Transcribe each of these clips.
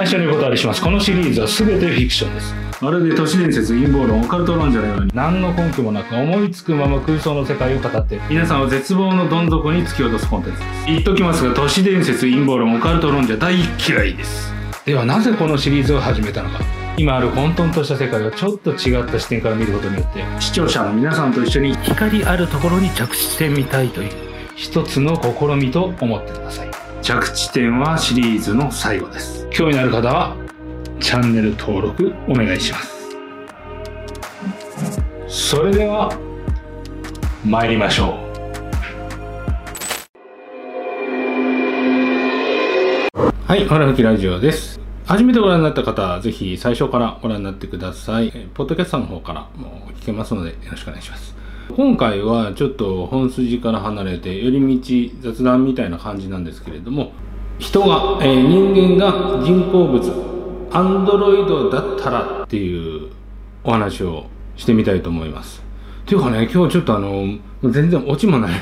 最初にお断りします。このシリーズは全てフィクションです。まるで都市伝説陰謀論オカルト論者のように。何の根拠もなく思いつくまま空想の世界を語って皆さんを絶望のどん底に突き落とすコンテンツです。言っときますが都市伝説陰謀論オカルト論者大嫌いです。ではなぜこのシリーズを始めたのか。今ある混沌とした世界をちょっと違った視点から見ることによって視聴者の皆さんと一緒に光あるところに着地してみたいという。一つの試みと思ってください。着地点はシリーズの最後です興味のある方はチャンネル登録お願いしますそれでは参りましょうはい、ほら吹きラジオです。初めてご覧になった方は、ぜひ最初からご覧になってください。ポッドキャストの方からも聞けますので、よろしくお願いします。今回はちょっと本筋から離れて、寄り道雑談みたいな感じなんですけれども、人が、えー人間が人工物、アンドロイドだったらっていうお話をしてみたいと思います。というかね、今日ちょっとあの、全然オチもない、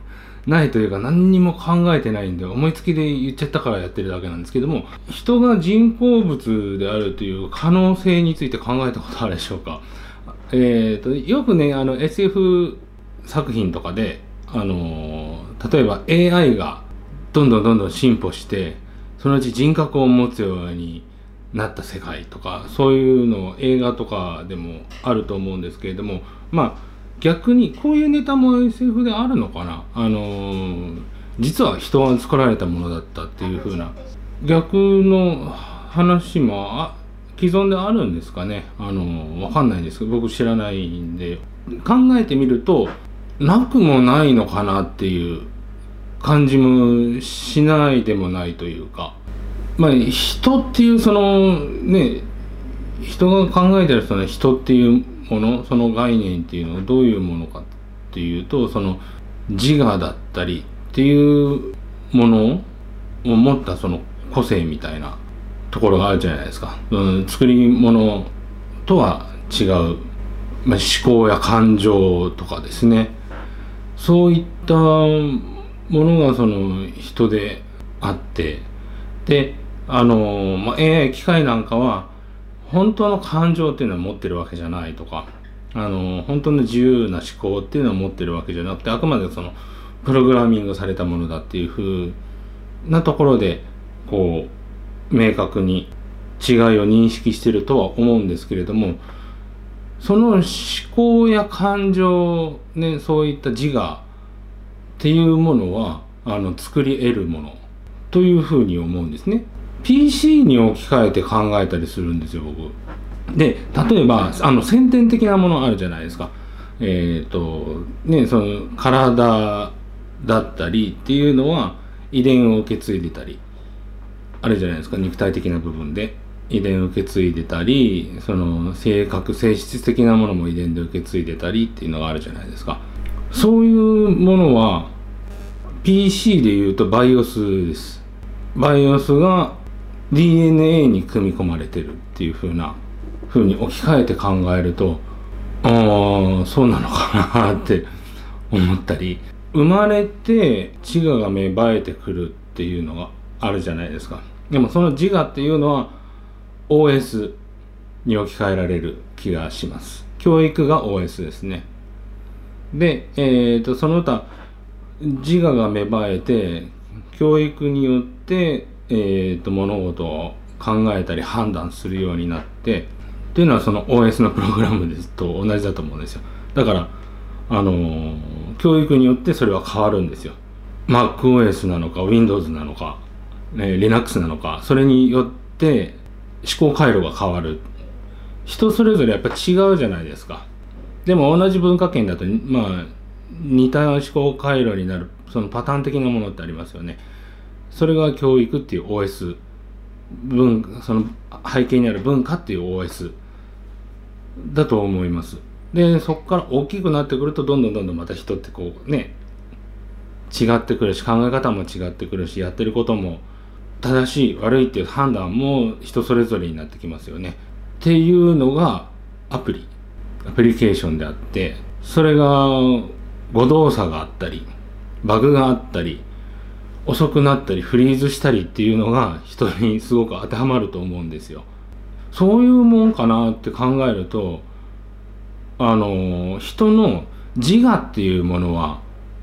ないというか何にも考えてないんで、思いつきで言っちゃったからやってるだけなんですけども、人が人工物であるという可能性について考えたことあるでしょうか。えー、と、よくね、あの SF 作品とかで、あの例えば AI がどんどんどんどん進歩して、そのうち人格を持つようになった世界とかそういうのを映画とかでもあると思うんですけれどもまあ逆にこういうネタも SF であるのかな。あのー実は人が作られたものだったっていう風な逆の話もあ既存であるんですかね。あのーわかんないんですけど僕知らないんで。考えてみるとなくもないのかなっていう感じもしないでもないというか。まあ人っていうそのね人が考えてるその人っていうものその概念っていうのはどういうものかっていうとその自我だったりっていうものを持ったその個性みたいなところがあるじゃないですか、うん、作り物とは違う、まあ、思考や感情とかですね。そういったもものがその人であってであの、まあ、AI 機械なんかは本当の感情っていうのは持ってるわけじゃないとかあの本当の自由な思考っていうのは持ってるわけじゃなくてあくまでそのプログラミングされたものだっていうふうなところでこう明確に違いを認識してるとは思うんですけれどもその思考や感情ねそういった自我っていうものはあの作り得るものというふうに思うんですね。PC に置き換えて考えたりするんですよ僕。で例えばあの先天的なものあるじゃないですか。えっ、とねその体だったりっていうのは遺伝を受け継いでたりあるじゃないですか肉体的な部分で遺伝を受け継いでたりその性格性質的なものも遺伝で受け継いでたりっていうのがあるじゃないですか。そういうものは PC で言うとバイオスです。バイオスが DNA に組み込まれてるっていう風な風に置き換えて考えるとああそうなのかなって思ったり生まれて自我が芽生えてくるっていうのがあるじゃないですか。でもその自我っていうのは OS に置き換えられる気がします。教育が OS ですね。で、えー、とその他自我が芽生えて教育によって、えー、と物事を考えたり判断するようになってっていうのはその OS のプログラムですと同じだと思うんですよ。だからあのー教育によってそれは変わるんですよ。MacOS なのか Windows なのか、ね、Linux なのかそれによって思考回路が変わる。人それぞれやっぱ違うじゃないですか。でも同じ文化圏だとまあ似た思考回路になるそのパターン的なものってありますよね。それが教育っていう OS 文その背景にある文化っていう OS だと思います。でそこから大きくなってくるとどんどんどんどんまた人ってこうね違ってくるし考え方も違ってくるしやってることも正しい悪いっていう判断も人それぞれになってきますよね。っていうのがアプリ。アプリケーションであってそれが誤動作があったりバグがあったり遅くなったりフリーズしたりっていうのが人にすごく当てはまると思うんですよ。そういうもんかなって考えるとあの人の自我っていうものは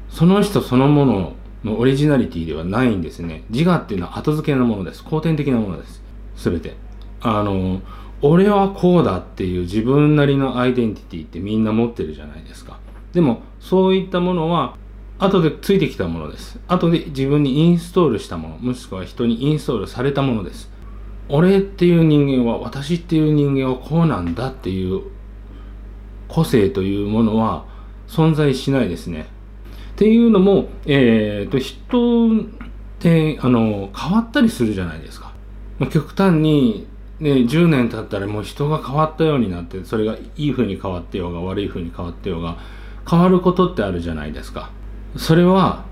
その人そのもののオリジナリティではないんですね。自我っていうのは後付けのものです。後天的なものです。全て。あの俺はこうだっていう自分なりのアイデンティティってみんな持ってるじゃないですかでもそういったものは後でついてきたものです後で自分にインストールしたものもしくは人にインストールされたものです俺っていう人間は私っていう人間はこうなんだっていう個性というものは存在しないですね。っていうのも、えーと、人ってあの変わったりするじゃないですか。極端に、ね、10年経ったらもう人が変わったようになってそれがいい風に変わってようが悪い風に変わってようが変わることってあるじゃないですか。それは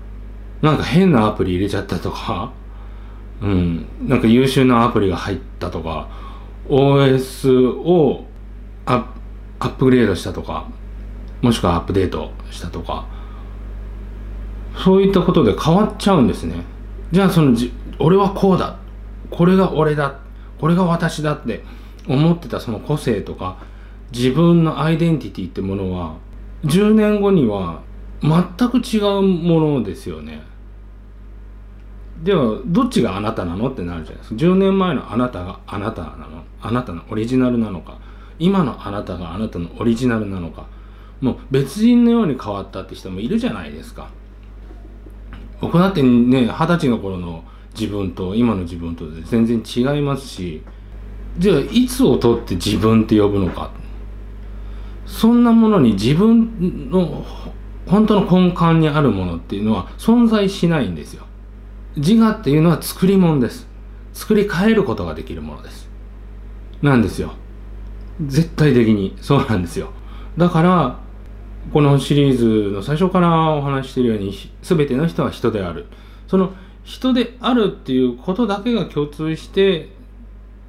なんか変なアプリ入れちゃったとか、うん、なんか優秀なアプリが入ったとか OS をアップグレードしたとかもしくはアップデートしたとかそういったことで変わっちゃうんですね。じゃあそのじ俺はこうだ。これが俺だ。これが私だって思ってたその個性とか自分のアイデンティティってものは10年後には全く違うものですよね。ではどっちがあなたなのってなるじゃないですか。10年前のあなたがあなたなのあなたのオリジナルなのか今のあなたがあなたのオリジナルなのかもう別人のように変わったって人もいるじゃないですか。僕だってね二十歳の頃の自分と今の自分とで全然違いますしじゃあいつをとって自分って呼ぶのか。そんなものに自分の本当の根幹にあるものっていうのは存在しないんですよ。自我っていうのは作り物です。作り変えることができるものです。なんですよ。絶対的に。そうなんですよ。だからこのシリーズの最初からお話しているように全ての人は人である。その人であるっていうことだけが共通して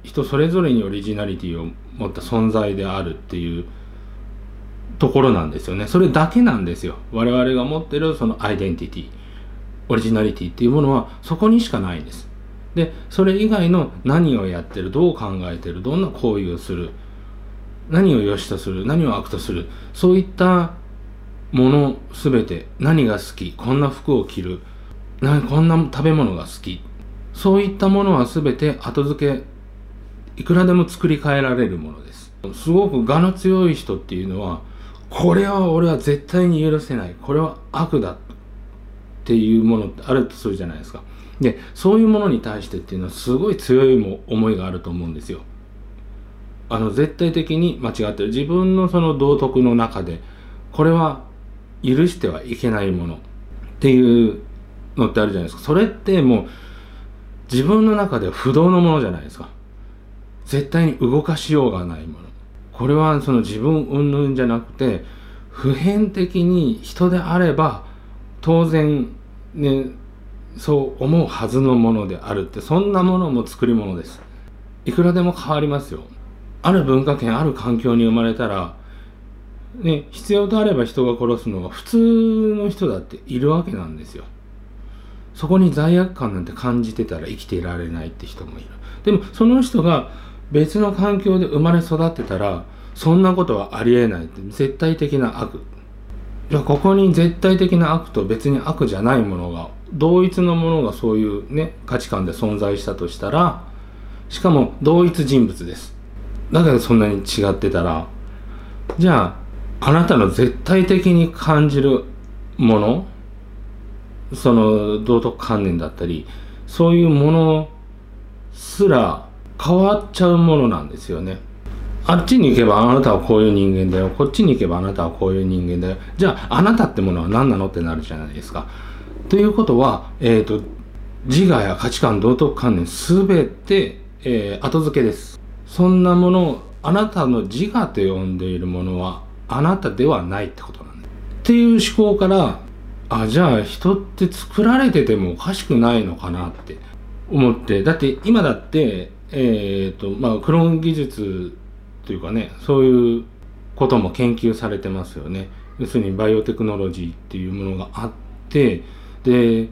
人それぞれにオリジナリティを持った存在であるっていうところなんですよね。それだけなんですよ。我々が持ってるそのアイデンティティオリジナリティっていうものはそこにしかないんです。でそれ以外の何をやってるどう考えてるどんな行為をする何を良しとする何を悪とするそういったもの全て何が好きこんな服を着るなこんな食べ物が好き。そういったものは全て後付けいくらでも作り変えられるものです。すごく我の強い人っていうのはこれは俺は絶対に許せない。これは悪だっていうものってあるとするじゃないですか。でそういうものに対してっていうのはすごい強いも思いがあると思うんですよ。あの絶対的に間違ってる。自分のその道徳の中でこれは許してはいけないものっていうのってあるじゃないですか。それってもう自分の中では不動のものじゃないですか。絶対に動かしようがないもの。これはその自分云々じゃなくて普遍的に人であれば当然ねそう思うはずのものであるってそんなものも作り物です。いくらでも変わりますよ。ある文化圏ある環境に生まれたら、ね、必要とあれば人が殺すのが普通の人だっているわけなんですよ。そこに罪悪感なんて感じてたら生きていられないって人もいる。でもその人が別の環境で生まれ育ってたらそんなことはありえないって絶対的な悪。じゃあここに絶対的な悪と別に悪じゃないものが同一のものがそういうね価値観で存在したとしたらしかも同一人物です。だけどそんなに違ってたらじゃああなたの絶対的に感じるものその道徳観念だったりそういうものすら変わっちゃうものなんですよね。あっちに行けばあなたはこういう人間だよこっちに行けばあなたはこういう人間だよじゃああなたってものは何なのってなるじゃないですか。ということは、えーと、自我や価値観道徳観念全て、えー、後付けです。そんなものあなたの自我と呼んでいるものはあなたではないってことなんだっていう思考からあじゃあ人って作られててもおかしくないのかなって思って。だって今だってえっ、ー、とまあクローン技術というかねそういうことも研究されてますよね。要するにバイオテクノロジーっていうものがあってで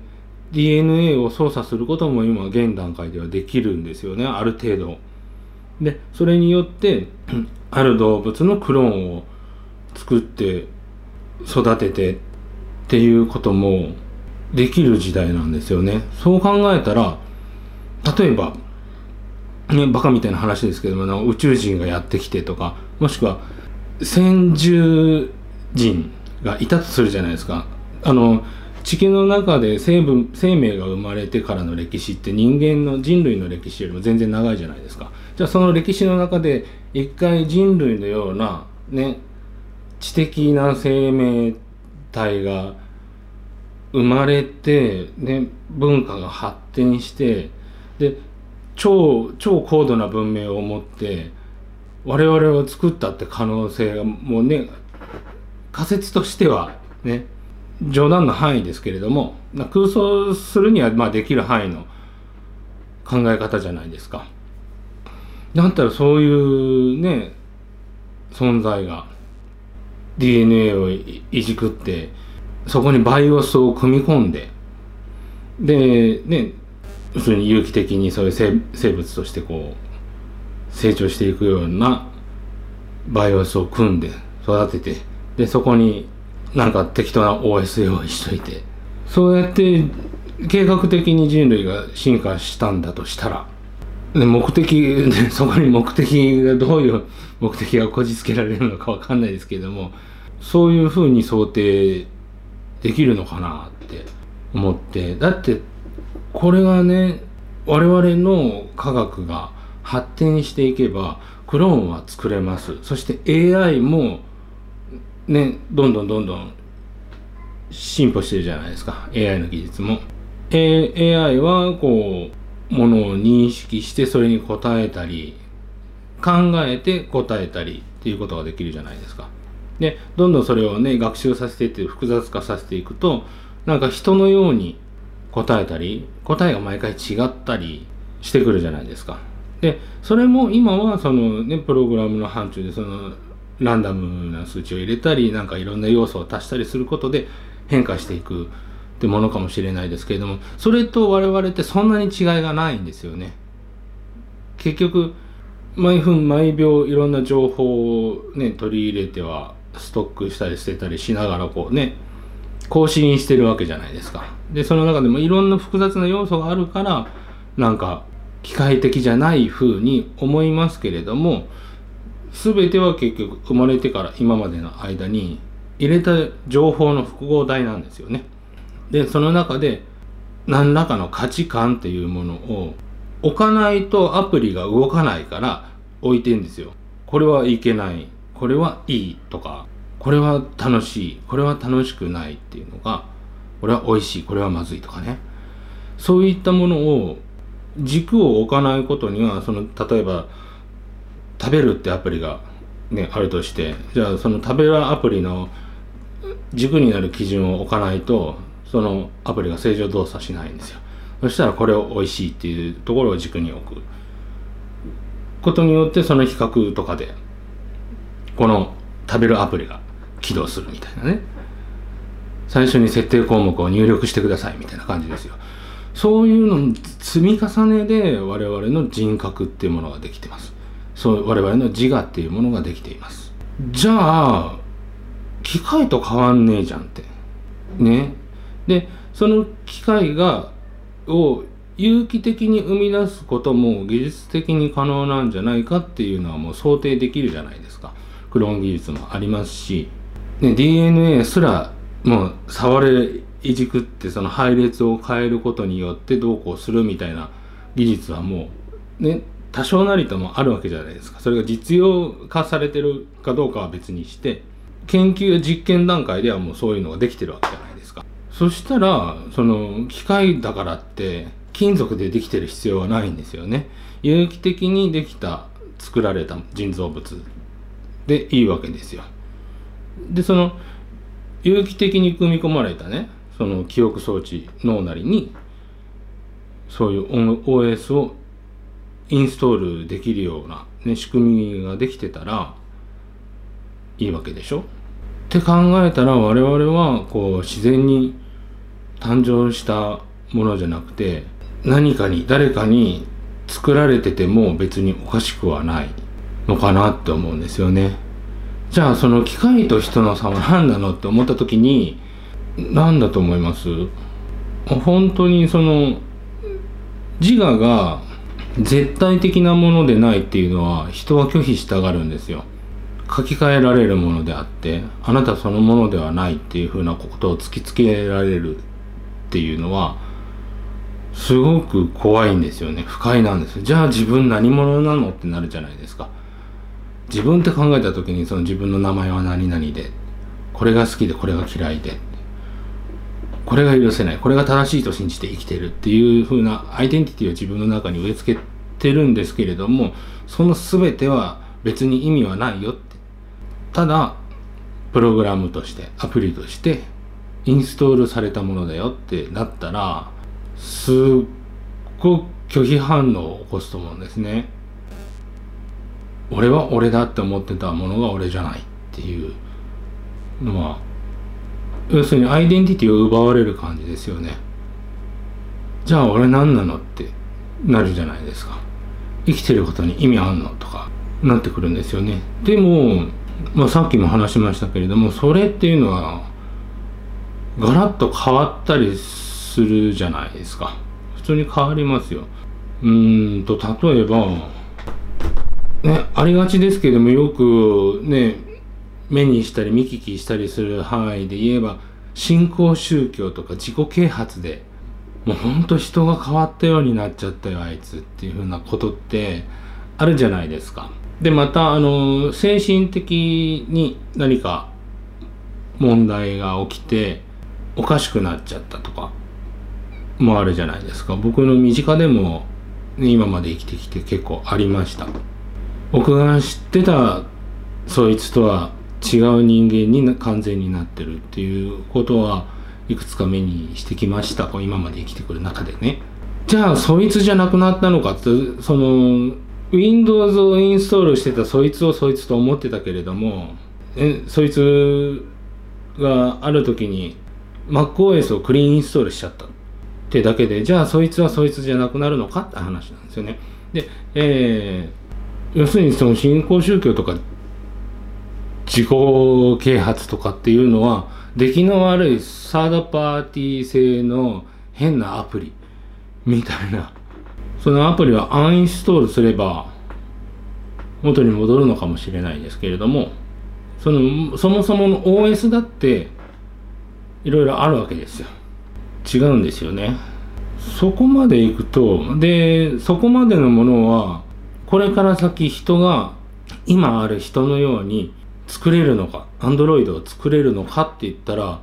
DNA を操作することも今現段階ではできるんですよね。ある程度。でそれによってある動物のクローンを作って育ててっていうこともできる時代なんですよね。そう考えたら例えばねバカみたいな話ですけども宇宙人がやってきてとかもしくは先住人がいたとするじゃないですか。あの地球の中で生分生命が生まれてからの歴史って人間の人類の歴史よりも全然長いじゃないですか。じゃあその歴史の中で一回人類のようなね知的な生命体が生まれて、ね、文化が発展してで超超高度な文明を持って我々を作ったって可能性がもうね仮説としてはね冗談の範囲ですけれども空想するにはまあできる範囲の考え方じゃないですか。だったらそういうね存在が DNA をいじくってそこにバイオスを組み込んででね要するに有機的にそういう生物としてこう成長していくようなバイオスを組んで育ててでそこになんか適当な OS 用意しといてそうやって計画的に人類が進化したんだとしたらで目的そこに目的がどういう目的がこじつけられるのかわかんないですけれどもそういうふうに想定できるのかなって思ってだってこれがね我々の科学が発展していけばクローンは作れますそして AI もねどんどんどんどん進歩してるじゃないですか AI の技術も。A、AI はこうものを認識してそれに答えたり考えて答えたりっていうことができるじゃないですか。でどんどんそれをね学習させていって複雑化させていくとなんか人のように答えたり答えが毎回違ったりしてくるじゃないですか。でそれも今はそのねプログラムの範疇でそのランダムな数値を入れたりなんかいろんな要素を足したりすることで変化していくってものかもしれないですけれどもそれと我々ってそんなに違いがないんですよね。結局毎分毎秒いろんな情報をね取り入れてはストックしたり捨てたりしながらこうね更新してるわけじゃないですか。でその中でもいろんな複雑な要素があるからなんか機械的じゃない風に思いますけれども全ては結局生まれてから今までの間に入れた情報の複合体なんですよね。でその中で何らかの価値観っていうものを置かないとアプリが動かないから置いてんですよ。これはいけないこれはいいとかこれは楽しいこれは楽しくないっていうのがこれは美味しいこれはまずいとかね。そういったものを軸を置かないことにはその例えば食べるってアプリが、ね、あるとしてじゃあその食べるアプリの軸になる基準を置かないとそのアプリが正常動作しないんですよ。そしたらこれを美味しいっていうところを軸に置く。ことによってその比較とかでこの食べるアプリが起動するみたいなね。最初に設定項目を入力してくださいみたいな感じですよ。そういうの積み重ねで我々の人格っていうものができてます。そう我々の自我っていうものができています。じゃあ機械と変わんねえじゃんって。ね。でその機械がを有機的に生み出すことも技術的に可能なんじゃないかっていうのはもう想定できるじゃないですか。クローン技術もありますし、ね、DNA すらもう触れいじくってその配列を変えることによってどうこうするみたいな技術はもうね多少なりともあるわけじゃないですか。それが実用化されてるかどうかは別にして研究実験段階ではもうそういうのができてるわけじゃないですか。そしたらその機械だからって金属でできてる必要はないんですよね。有機的にできた作られた人造物でいいわけですよ。でその有機的に組み込まれたねその記憶装置脳なりにそういう OS をインストールできるような、ね、仕組みができてたらいいわけでしょ？って考えたら我々はこう自然に誕生したものじゃなくて何かに誰かに作られてても別におかしくはないのかなって思うんですよね。じゃあその機械と人の差は何なのって思った時に何だと思います？本当にその自我が絶対的なものでないっていうのは人は拒否したがるんですよ。書き換えられるものであってあなたそのものではないっていうふうなことを突きつけられるっていうのはすごく怖いんですよね不快なんですじゃあ自分何者なのってなるじゃないですか自分って考えた時にその自分の名前は何々でこれが好きでこれが嫌いでこれが許せないこれが正しいと信じて生きてるっていう風なアイデンティティを自分の中に植え付けてるんですけれどもその全ては別に意味はないよってただプログラムとしてアプリとしてインストールされたものだよってなったらすっごく拒否反応を起こすと思うんですね。俺は俺だって思ってたものが俺じゃないっていうのは要するにアイデンティティを奪われる感じですよね。じゃあ俺何なのってなるじゃないですか。生きてることに意味あんのとかなってくるんですよね。でもまあ、さっきも話しましたけれどもそれっていうのはガラッと変わったりするじゃないですか普通に変わりますようんと例えばねありがちですけどもよくね目にしたり見聞きしたりする範囲で言えば新興宗教とか自己啓発でもうほんと人が変わったようになっちゃったよあいつっていうふうなことってあるじゃないですか。でまたあの精神的に何か問題が起きておかしくなっちゃったとかもあるじゃないですか僕の身近でも今まで生きてきて結構ありました僕が知ってたそいつとは違う人間に完全になってるっていうことはいくつか目にしてきました今まで生きてくる中でねじゃあそいつじゃなくなったのかってその Windows をインストールしてたそいつをそいつと思ってたけれどもえそいつがある時に MacOS をクリーンインストールしちゃったってだけでじゃあそいつはそいつじゃなくなるのかって話なんですよね。で、えー、要するにその新興宗教とか自己啓発とかっていうのは出来の悪いサードパーティー製の変なアプリみたいな。そのアプリはアンインストールすれば元に戻るのかもしれないですけれどもそのそもそもの OS だっていろいろあるわけですよ。違うんですよね。そこまでいくとでそこまでのものはこれから先人が今ある人のように作れるのか Android を作れるのかって言ったら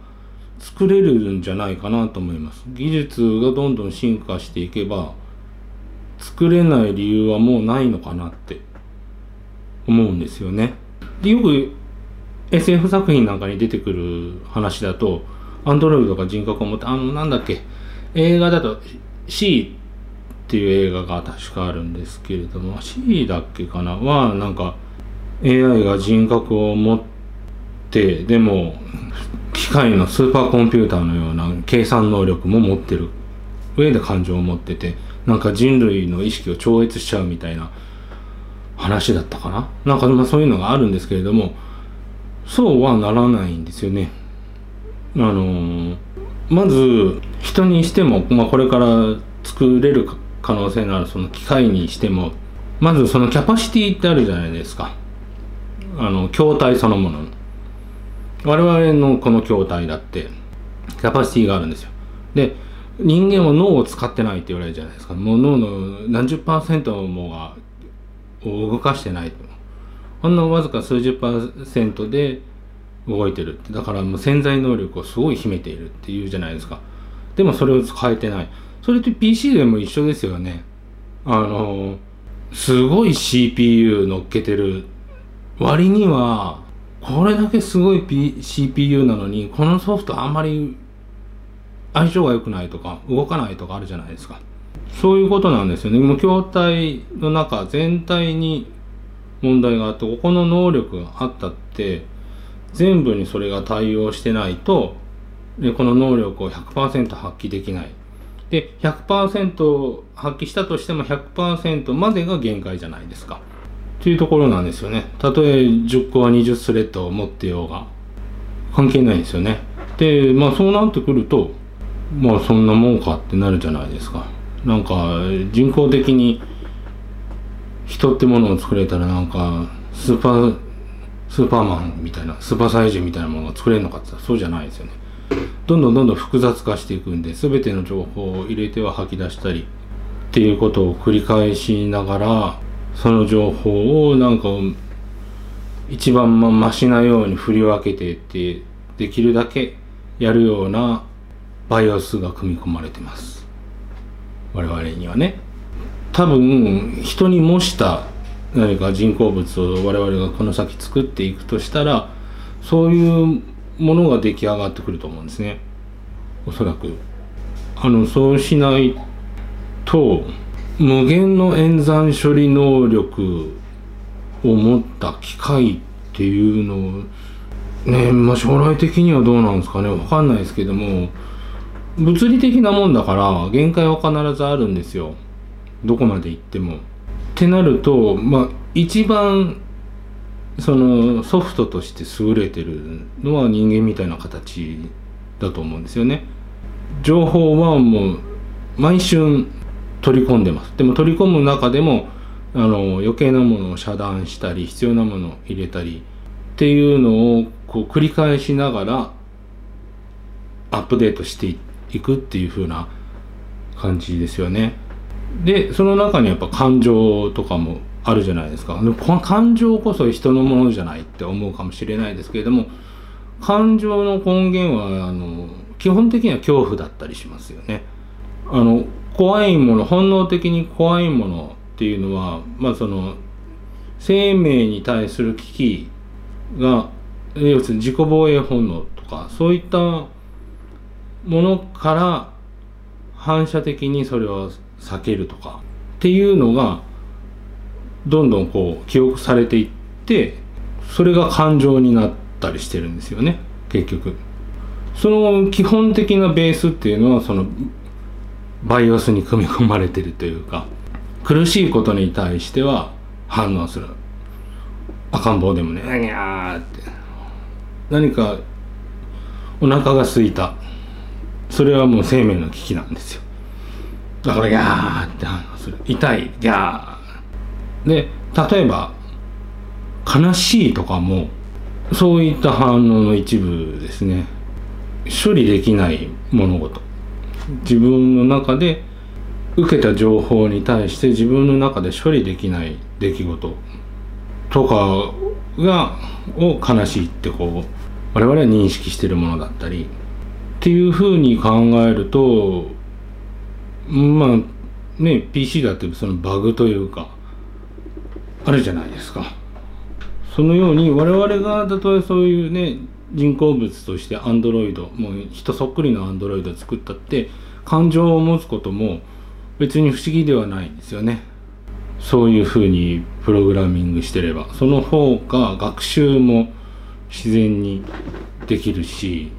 作れるんじゃないかなと思います技術がどんどん進化していけば作れない理由はもうないのかなって思うんですよね。でよく SF 作品なんかに出てくる話だとアンドロイドが人格を持ってあのなんだっけ映画だと C っていう映画が確かあるんですけれども C だっけかな？はなんか AI が人格を持ってでも機械のスーパーコンピューターのような計算能力も持ってる上で感情を持っててなんか人類の意識を超越しちゃうみたいな話だったかな？なんかまあそういうのがあるんですけれどもそうはならないんですよね。あのー、まず人にしても、まあ、これから作れる可能性のあるその機械にしてもまずそのキャパシティってあるじゃないですか。あの筐体そのもの。我々のこの筐体だってキャパシティがあるんですよ。で人間は脳を使ってないって言われるじゃないですか。もう脳の何十パーセントもが動かしてないほんのわずか数十パーセントで動いてる。だからもう潜在能力をすごい秘めているっていうじゃないですか。でもそれを使えてない。それって PC でも一緒ですよね。あのすごい CPU 乗っけてる。割にはこれだけすごい、P、CPU なのにこのソフトあんまり相性が良くないとか動かないとかあるじゃないですか。そういうことなんですよね。もう筐体の中全体に問題があってここの能力があったって全部にそれが対応してないとこの能力を100%発揮できない。で100%発揮したとしても100%までが限界じゃないですか。っていうところなんですよね。たとえ10個は20スレッドを持ってようが関係ないですよね。でまあそうなってくるとまあそんなもんかってなるじゃないですか。なんか人工的に人ってものを作れたらなんかスーパースーパーマンみたいなスーパーサイジみたいなものが作れるのかってっそうじゃないですよね。どんどんどんどん複雑化していくんで全ての情報を入れては吐き出したりっていうことを繰り返しながらその情報をなんか一番まマシなように振り分けてってできるだけやるようなバイオスが組み込まれてます。我々にはね。多分人に模した何か人工物を我々がこの先作っていくとしたらそういうものが出来上がってくると思うんですね。おそらく。あのそうしないと無限の演算処理能力を持った機械っていうのをねまあ将来的にはどうなんですかね。わかんないですけども物理的なもんだから限界は必ずあるんですよ。どこまで行っても。ってなるとまあ一番そのソフトとして優れてるのは人間みたいな形だと思うんですよね。情報はもう毎春取り込んでます。でも取り込む中でもあの余計なものを遮断したり必要なものを入れたりっていうのをこう繰り返しながらアップデートしていくっていう風な感じですよね。でその中にやっぱ感情とかもあるじゃないですか。感情こそ人のものじゃないって思うかもしれないですけれども感情の根源はあの基本的には恐怖だったりしますよね。あの怖いもの本能的に怖いものっていうのはまあその生命に対する危機が要するに自己防衛本能とかそういったものから反射的にそれを避けるとかっていうのがどんどんこう記憶されていってそれが感情になったりしてるんですよね結局。その基本的なベースっていうのはそのバイオスに組み込まれてるというか苦しいことに対しては反応する。赤ん坊でもね「にゃー」って。何かお腹が空いた。それはもう生命の危機なんですよ。だからギャーって反応する。痛いギャー。で例えば悲しいとかもそういった反応の一部ですね。処理できない物事。自分の中で受けた情報に対して自分の中で処理できない出来事。とかがを悲しいってこう我々は認識してるものだったりっていうふうに考えるとまあね PC だってそのバグというかあるじゃないですか。そのように我々がたとえそういうね人工物としてアンドロイドもう人そっくりのアンドロイドを作ったって感情を持つことも別に不思議ではないんですよね。そういうふうにプログラミングしてれば。その方が学習も自然にできるし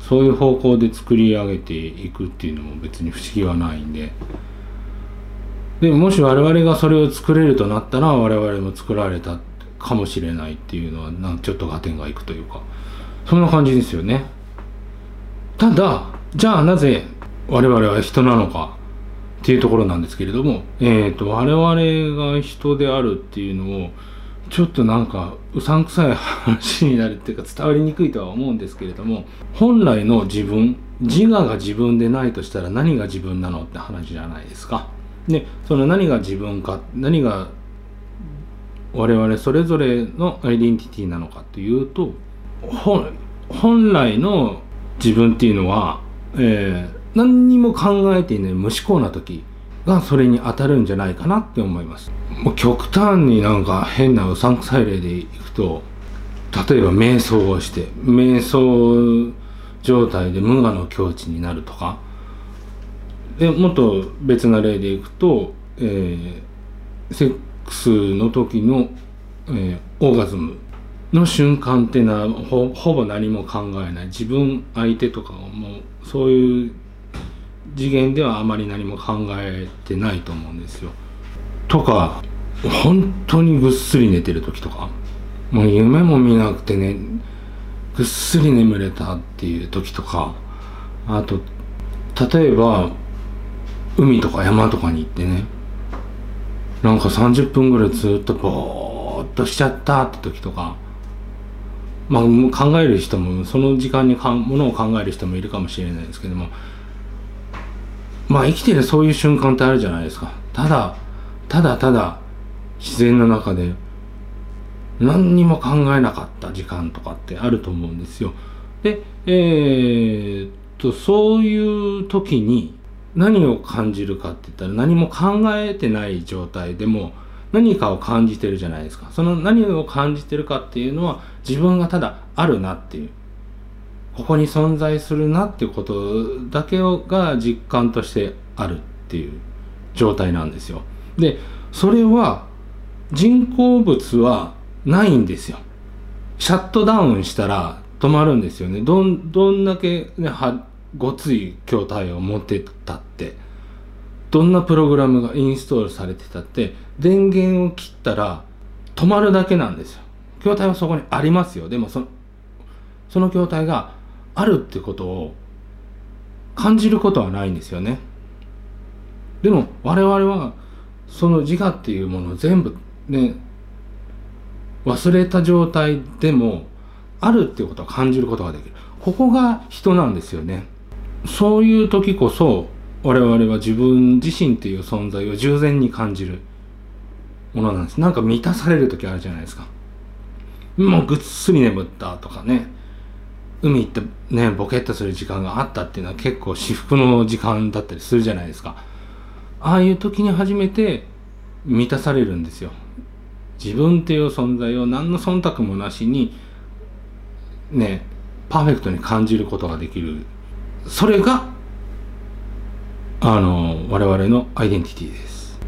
そういう方向で作り上げていくっていうのも別に不思議はないんで。でもし我々がそれを作れるとなったら我々も作られたかもしれないっていうのはなんちょっと合点がいくというかそんな感じですよねただじゃあなぜ我々は人なのかっていうところなんですけれども、えーと、我々が人であるっていうのをちょっとなんかうさんくさい話になるっていうか伝わりにくいとは思うんですけれども本来の自分自我が自分でないとしたら何が自分なのって話じゃないですか。でその何が自分か何が我々それぞれのアイデンティティなのかというと本来の自分っていうのは、えー、何にも考えていない無思考な時がそれに当たるんじゃないかなって思います。もう極端になんか変なうさんくさい例でいくと例えば瞑想をして瞑想状態で無我の境地になるとかでもっと別な例でいくと、えー、セックスの時の、えー、オーガズムの瞬間っていうのはほぼ何も考えない。自分相手とかもうそういう次元ではあまり何も考えてないと思うんですよ。とか本当にぐっすり寝てる時とか。もう夢も見なくてねぐっすり眠れたっていう時とか。あと例えば海とか山とかに行ってねなんか30分ぐらいずっとぼーっとしちゃったって時とかまあ考える人もその時間にかものを考える人もいるかもしれないですけどもまあ生きてるそういう瞬間ってあるじゃないですかただただただ自然の中で何にも考えなかった時間とかってあると思うんですよ。で、えー、っと、そういう時に何を感じるかって言ったら何も考えてない状態でも何かを感じてるじゃないですか。その何を感じてるかっていうのは自分がただあるなっていう。ここに存在するなっていうことだけが実感としてあるっていう状態なんですよ。で、それは人工物はないんですよ。シャットダウンしたら止まるんですよね。どん、どんだけね、ごつい筐体を持ってたって、どんなプログラムがインストールされてたって、電源を切ったら止まるだけなんですよ。筐体はそこにありますよ。でもその、その筐体があるってことを感じることはないんですよね。でも我々はその自我っていうものを全部ね忘れた状態でもあるっていうことを感じることができるここが人なんですよねそういう時こそ我々は自分自身っていう存在を従前に感じるものなんです。なんか満たされる時あるじゃないですか。もうぐっすり眠ったとかね。海行ってねボケっとする時間があったっていうのは結構至福の時間だったりするじゃないですか。ああいう時に初めて満たされるんですよ。自分っていう存在を何の忖度もなしにねパーフェクトに感じることができる。それがあの我々のアイデンティティです。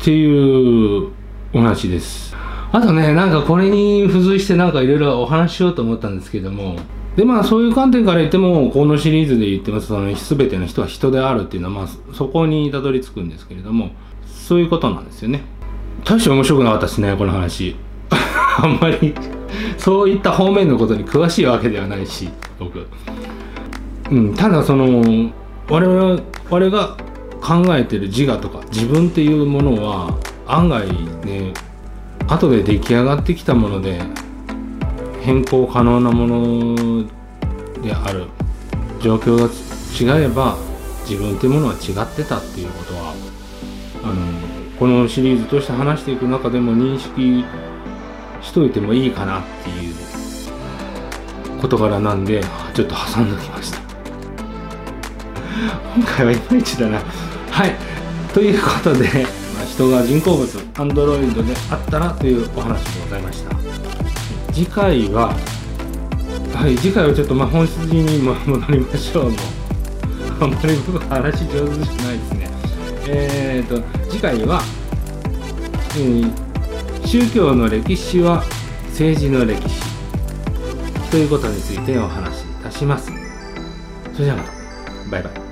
っていうお話です。あとねなんかこれに付随してなんかいろいろお話ししようと思ったんですけどもでまあそういう観点から言ってもこのシリーズで言ってますその全ての人は人であるっていうのはまあそこにたどり着くんですけれどもそういうことなんですよね。大して面白くなかったですねこの話。あんまりそういった方面のことに詳しいわけではないし僕、うん、ただその我々我々が考えてる自我とか自分っていうものは案外ね後で出来上がってきたもので変更可能なものである。状況が違えば自分っていうものは違ってたっていうことはあのこのシリーズとして話していく中でも認識しといてもいいかなっていう事柄なんでちょっと挟んできました。今回はいまいちだな。はい。ということで、人が人工物アンドロイドであったらというお話でございました。次回ははい次回はちょっとまあ本質に戻りましょうのあんまり僕話上手じゃないですね。えーと次回は、えー、宗教の歴史は政治の歴史。ということについてお話いたします。それではまた。バイバイ。